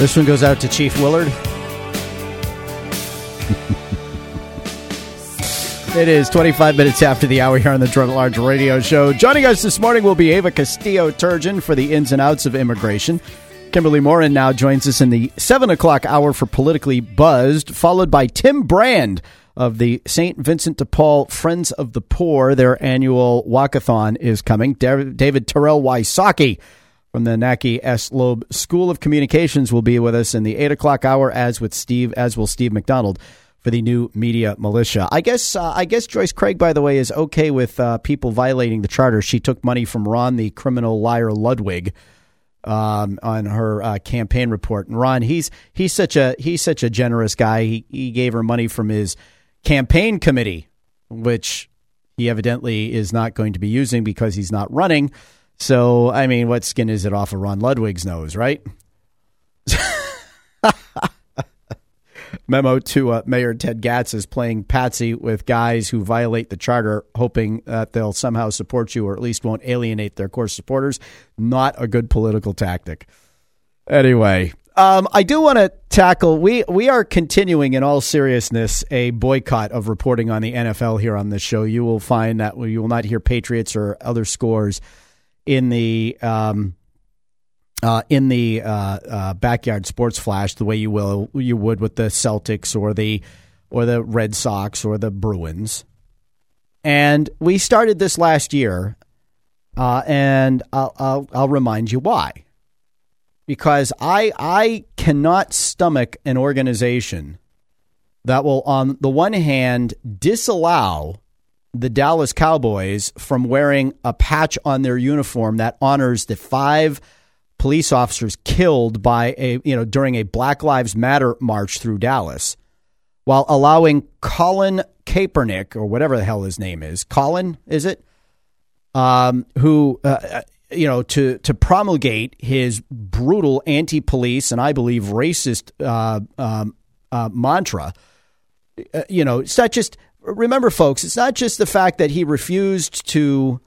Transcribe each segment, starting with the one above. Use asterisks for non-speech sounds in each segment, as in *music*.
This one goes out to Chief Willard. it is 25 minutes after the hour here on the at Large Radio Show. Joining us this morning will be Eva Castillo Turgeon for the ins and outs of immigration. Kimberly Morin now joins us in the 7 o'clock hour for Politically Buzzed, followed by Tim Brand of the St. Vincent de Paul Friends of the Poor. Their annual walkathon is coming. David Tirrell Wysocki from the Nackey S. Loeb School of Communications will be with us in the 8 o'clock hour, as with Steve, as will Steve McDonald for the new media militia. I guess uh, I guess Joyce Craig, by the way, is okay with uh, people violating the charter. She took money from Ron, the criminal liar Ludwig, um, on her uh, campaign report. And Ron, he's he's such a he's such a generous guy. He he gave her money from his campaign committee, which he evidently is not going to be using because he's not running. So, I mean, what skin is it off of Ron Ludwig's nose, right? *laughs* Memo to uh, Mayor Ted Gatsas playing patsy with guys who violate the charter, hoping that they'll somehow support you or at least won't alienate their core supporters. Not a good political tactic. Anyway, um, I do want to tackle. We we are continuing in all seriousness a boycott of reporting on the NFL here on this show. You will find that you will not hear Patriots or other scores in the um, uh, in the uh, uh, backyard sports flash the way you will you would with the Celtics or the or the Red Sox or the Bruins. And we started this last year, uh, and I'll, I'll I'll remind you why because I I cannot stomach an organization that will on the one hand disallow the Dallas Cowboys from wearing a patch on their uniform that honors the five police officers killed by a you know during a Black Lives Matter march through Dallas while allowing Colin Kaepernick or whatever the hell his name is Colin is it um, who uh, you know, to to promulgate his brutal anti-police and I believe racist uh, um, uh, mantra. Uh, you know, it's not just remember, folks. It's not just the fact that he refused to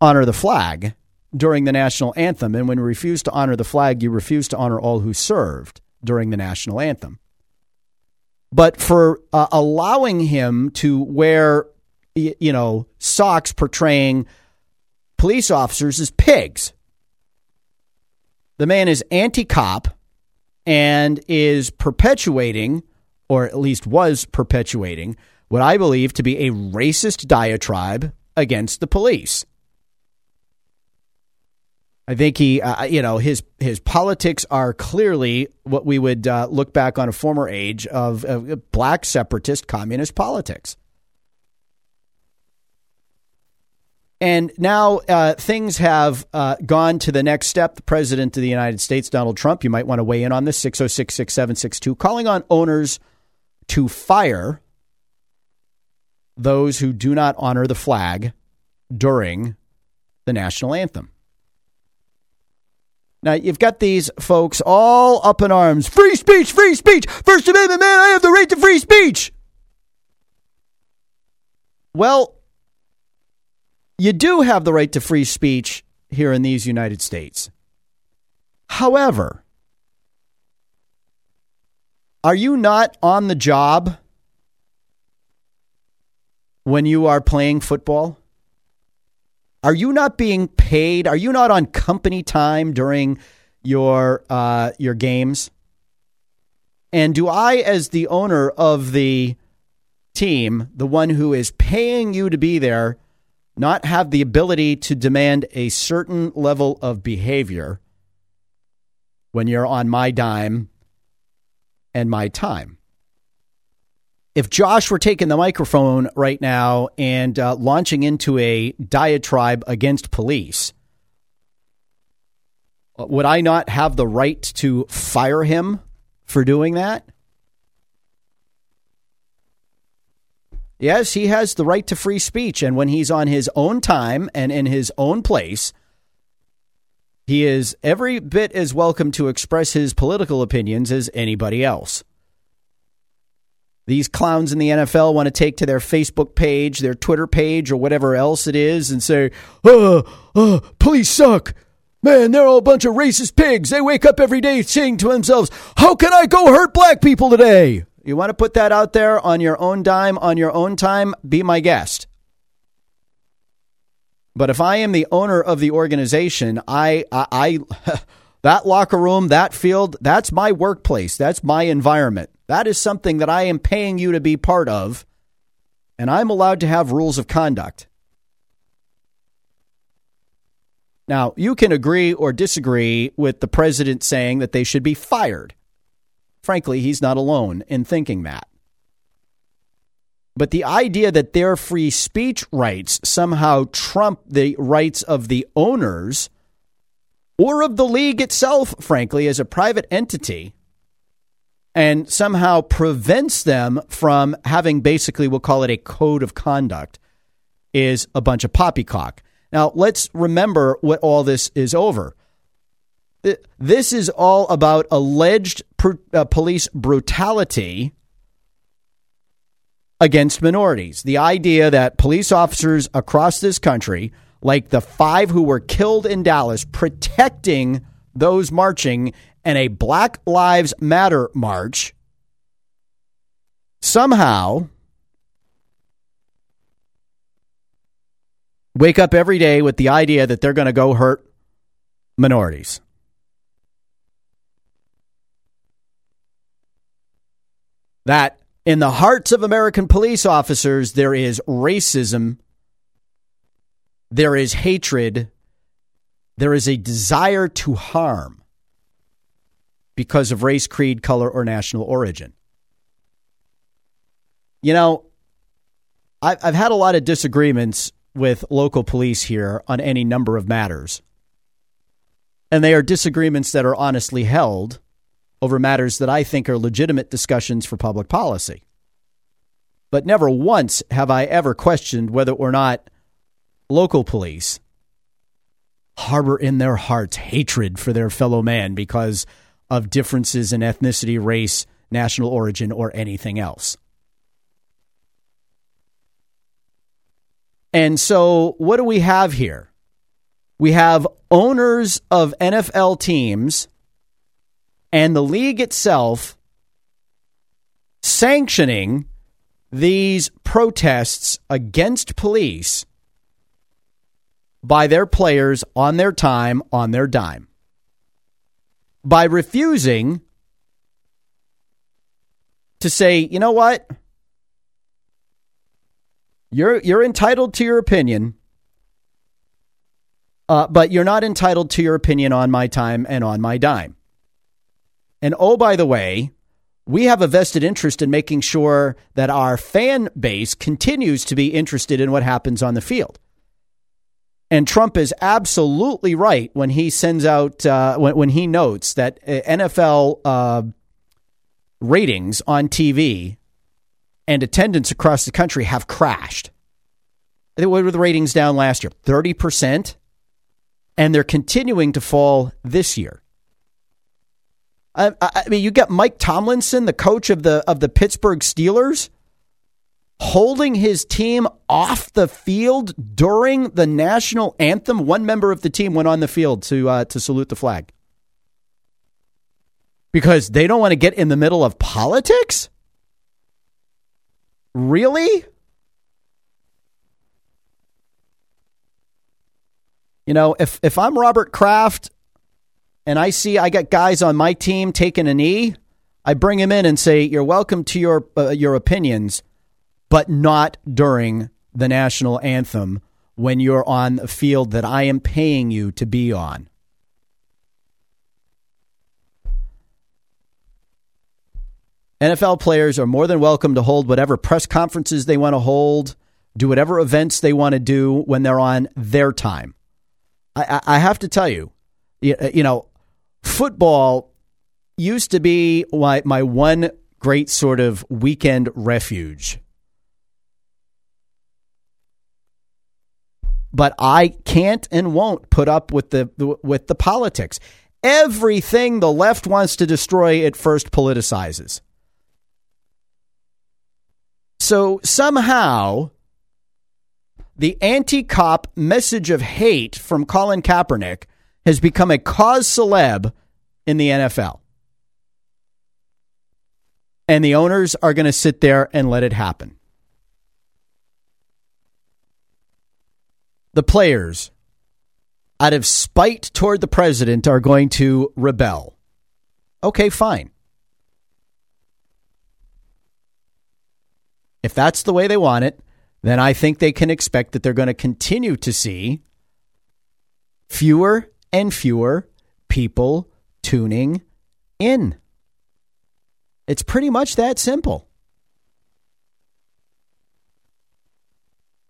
honor the flag during the national anthem, and when you refuse to honor the flag, you refuse to honor all who served during the national anthem. But for uh, allowing him to wear, you know, socks portraying police officers as pigs. The man is anti cop and is perpetuating, or at least was perpetuating, what I believe to be a racist diatribe against the police. I think he, uh, you know, his his politics are clearly what we would uh, look back on a former age of, of black separatist communist politics. And now uh, things have uh, gone to the next step. The President of the United States, Donald Trump, you might want to weigh in on this 606 6762, calling on owners to fire those who do not honor the flag during the national anthem. Now, you've got these folks all up in arms. Free speech, free speech. First Amendment, man, I have the right to free speech. Well, you do have the right to free speech here in these United States. However, are you not on the job when you are playing football? Are you not being paid? Are you not on company time during your uh, your games? And do I, as the owner of the team, the one who is paying you to be there, not have the ability to demand a certain level of behavior when you're on my dime and my time. If Josh were taking the microphone right now and uh, launching into a diatribe against police, would I not have the right to fire him for doing that? Yes, he has the right to free speech. And when he's on his own time and in his own place, he is every bit as welcome to express his political opinions as anybody else. These clowns in the NFL want to take to their Facebook page, their Twitter page, or whatever else it is and say, oh, oh police suck. Man, they're all a bunch of racist pigs. They wake up every day saying to themselves, How can I go hurt black people today? You want to put that out there on your own dime, on your own time? Be my guest. But if I am the owner of the organization, I, I, I *laughs* that locker room, that field, that's my workplace. That's my environment. That is something that I am paying you to be part of, and I'm allowed to have rules of conduct. Now, you can agree or disagree with the president saying that they should be fired. Frankly, he's not alone in thinking that. But the idea that their free speech rights somehow trump the rights of the owners or of the league itself, frankly, as a private entity, and somehow prevents them from having basically, we'll call it a code of conduct, is a bunch of poppycock. Now, let's remember what all this is over. This is all about alleged uh, police brutality against minorities. The idea that police officers across this country, like the five who were killed in Dallas, protecting those marching in a Black Lives Matter march, somehow wake up every day with the idea that they're going to go hurt minorities. That in the hearts of American police officers, there is racism, there is hatred, there is a desire to harm because of race, creed, color, or national origin. You know, I've, had a lot of disagreements with local police here on any number of matters. And they are disagreements that are honestly held over matters that I think are legitimate discussions for public policy. But never once have I ever questioned whether or not local police harbor in their hearts hatred for their fellow man because of differences in ethnicity, race, national origin, or anything else. And so, what do we have here? We have owners of NFL teams and the league itself sanctioning these protests against police by their players on their time, on their dime. By refusing to say, you know what? You're, you're entitled to your opinion, uh, but you're not entitled to your opinion on my time and on my dime. And oh, by the way, we have a vested interest in making sure that our fan base continues to be interested in what happens on the field. And Trump is absolutely right when he sends out, uh, when, when, he notes that uh, NFL uh, ratings on TV and attendance across the country have crashed. What were the ratings down last year? 30%. And they're continuing to fall this year. I, I mean, you got Mike Tomlinson, the coach of the of the Pittsburgh Steelers, holding his team off the field during the national anthem. One member of the team went on the field to uh, to salute the flag because they don't want to get in the middle of politics. Really? You know, if if I'm Robert Kraft and I see I got guys on my team taking a knee, I bring him in and say, "You're welcome to your uh, your opinions, but not during the national anthem when you're on a field that I am paying you to be on." NFL players are more than welcome to hold whatever press conferences they want to hold, do whatever events they want to do when they're on their time. I, I have to tell you, uh, you know, football used to be my, my one great sort of weekend refuge. But I can't and won't put up with the, with the politics. Everything the left wants to destroy, it first politicizes. So somehow, the anti cop message of hate from Colin Kaepernick has become a cause celeb in the NFL. And the owners are going to sit there and let it happen. The players, out of spite toward the president, are going to rebel. Okay, fine. If that's the way they want it, then I think they can expect that they're going to continue to see fewer and fewer people tuning in. It's pretty much that simple.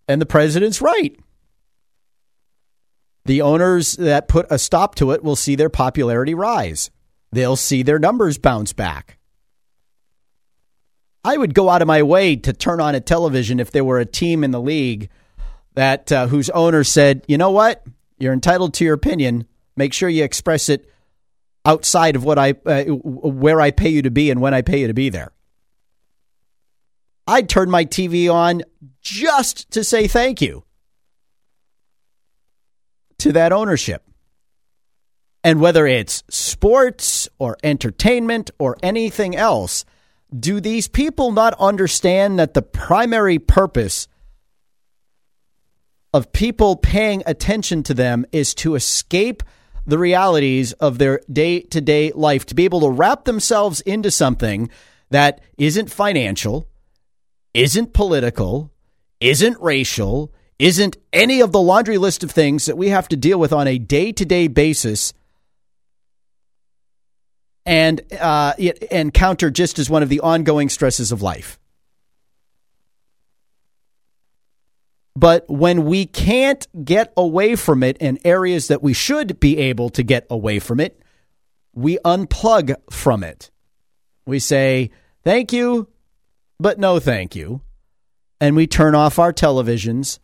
And the president's right. The owners that put a stop to it will see their popularity rise. They'll see their numbers bounce back. I would go out of my way to turn on a television if there were a team in the league that uh, whose owner said, "You know what? You're entitled to your opinion. Make sure you express it outside of what I uh, where I pay you to be and when I pay you to be there. I'd turn my TV on just to say thank you to that ownership. And whether it's sports or entertainment or anything else, do these people not understand that the primary purpose of people paying attention to them is to escape the realities of their day to day life, to be able to wrap themselves into something that isn't financial, isn't political, isn't racial, isn't any of the laundry list of things that we have to deal with on a day to day basis and uh, encounter just as one of the ongoing stresses of life. But when we can't get away from it in areas that we should be able to get away from it, we unplug from it. We say, thank you, but no thank you. And we turn off our televisions.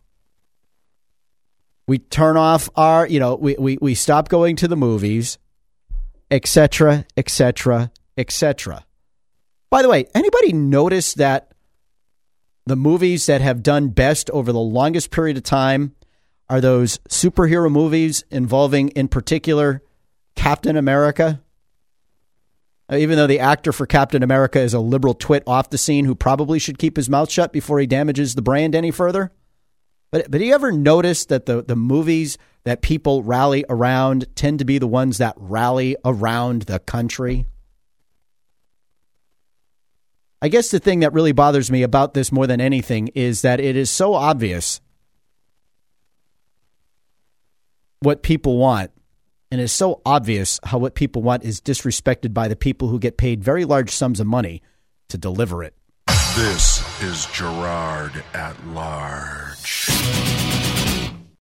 We turn off our, you know, we, we, we stop going to the movies, etc., etc., etc. By the way, anybody notice that the movies that have done best over the longest period of time are those superhero movies involving, in particular, Captain America. Uh, even though the actor for Captain America is a liberal twit off the scene who probably should keep his mouth shut before he damages the brand any further. But but do you ever notice that the, the movies that people rally around tend to be the ones that rally around the country? I guess the thing that really bothers me about this more than anything is that it is so obvious what people want. And it's so obvious how what people want is disrespected by the people who get paid very large sums of money to deliver it. This is Girard at Large.